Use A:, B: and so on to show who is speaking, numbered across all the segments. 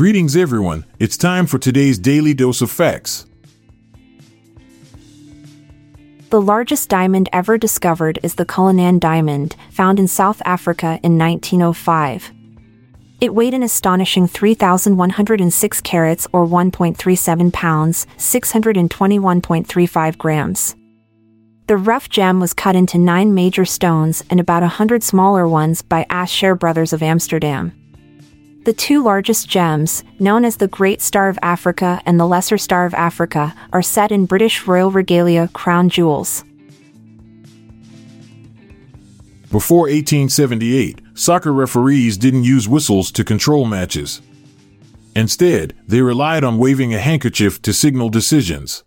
A: Greetings, everyone. It's time for today's daily dose of facts.
B: The largest diamond ever discovered is the Cullinan diamond, found in South Africa in 1905. It weighed an astonishing 3,106 carats or 1.37 pounds, 621.35 grams. The rough gem was cut into nine major stones and about a hundred smaller ones by Asscher Brothers of Amsterdam. The two largest gems, known as the Great Star of Africa and the Lesser Star of Africa, are set in British royal regalia crown jewels.
A: Before 1878, soccer referees didn't use whistles to control matches. Instead, they relied on waving a handkerchief to signal decisions.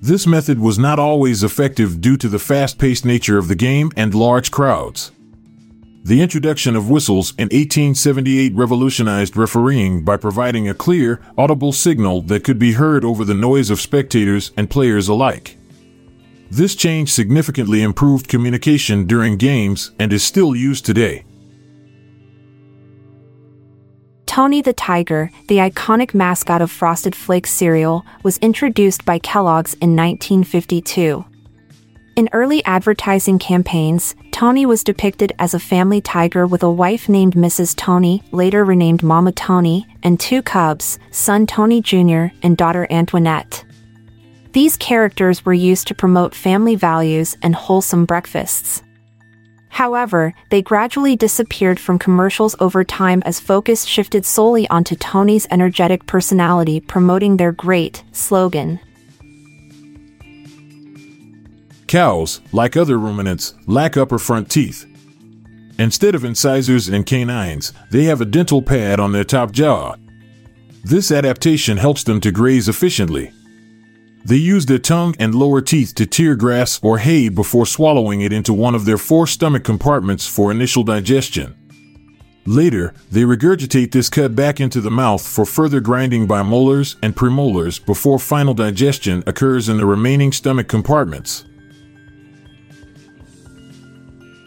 A: This method was not always effective due to the fast paced nature of the game and large crowds. The introduction of whistles in 1878 revolutionized refereeing by providing a clear, audible signal that could be heard over the noise of spectators and players alike. This change significantly improved communication during games and is still used today.
B: Tony the Tiger, the iconic mascot of Frosted Flakes cereal, was introduced by Kellogg's in 1952. In early advertising campaigns, Tony was depicted as a family tiger with a wife named Mrs. Tony, later renamed Mama Tony, and two cubs, son Tony Jr. and daughter Antoinette. These characters were used to promote family values and wholesome breakfasts. However, they gradually disappeared from commercials over time as focus shifted solely onto Tony's energetic personality promoting their great slogan.
A: Cows, like other ruminants, lack upper front teeth. Instead of incisors and canines, they have a dental pad on their top jaw. This adaptation helps them to graze efficiently. They use their tongue and lower teeth to tear grass or hay before swallowing it into one of their four stomach compartments for initial digestion. Later, they regurgitate this cut back into the mouth for further grinding by molars and premolars before final digestion occurs in the remaining stomach compartments.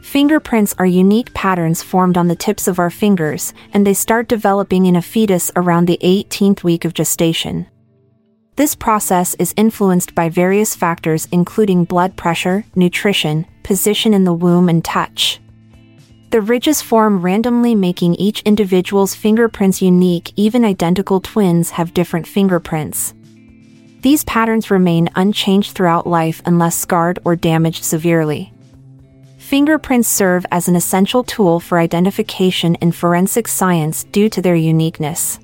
B: Fingerprints are unique patterns formed on the tips of our fingers, and they start developing in a fetus around the 18th week of gestation. This process is influenced by various factors including blood pressure, nutrition, position in the womb, and touch. The ridges form randomly, making each individual's fingerprints unique, even identical twins have different fingerprints. These patterns remain unchanged throughout life unless scarred or damaged severely. Fingerprints serve as an essential tool for identification in forensic science due to their uniqueness.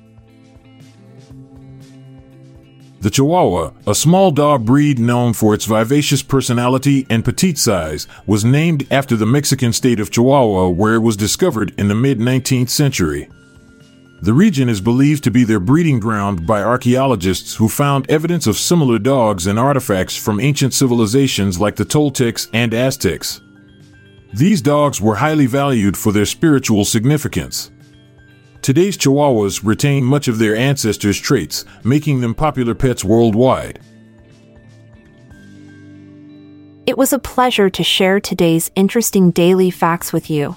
A: The Chihuahua, a small dog breed known for its vivacious personality and petite size, was named after the Mexican state of Chihuahua where it was discovered in the mid 19th century. The region is believed to be their breeding ground by archaeologists who found evidence of similar dogs and artifacts from ancient civilizations like the Toltecs and Aztecs. These dogs were highly valued for their spiritual significance. Today's Chihuahuas retain much of their ancestors' traits, making them popular pets worldwide.
B: It was a pleasure to share today's interesting daily facts with you.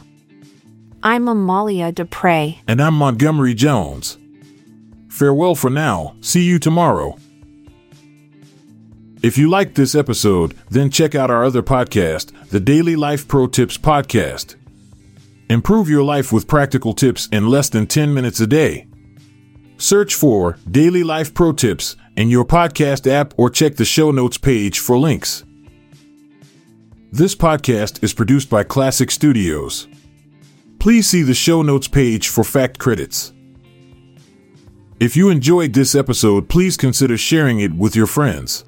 B: I'm Amalia Dupre.
A: And I'm Montgomery Jones. Farewell for now, see you tomorrow. If you liked this episode, then check out our other podcast, the Daily Life Pro Tips Podcast. Improve your life with practical tips in less than 10 minutes a day. Search for Daily Life Pro Tips in your podcast app or check the show notes page for links. This podcast is produced by Klassic Studios. Please see the show notes page for fact credits. If you enjoyed this episode, please consider sharing it with your friends.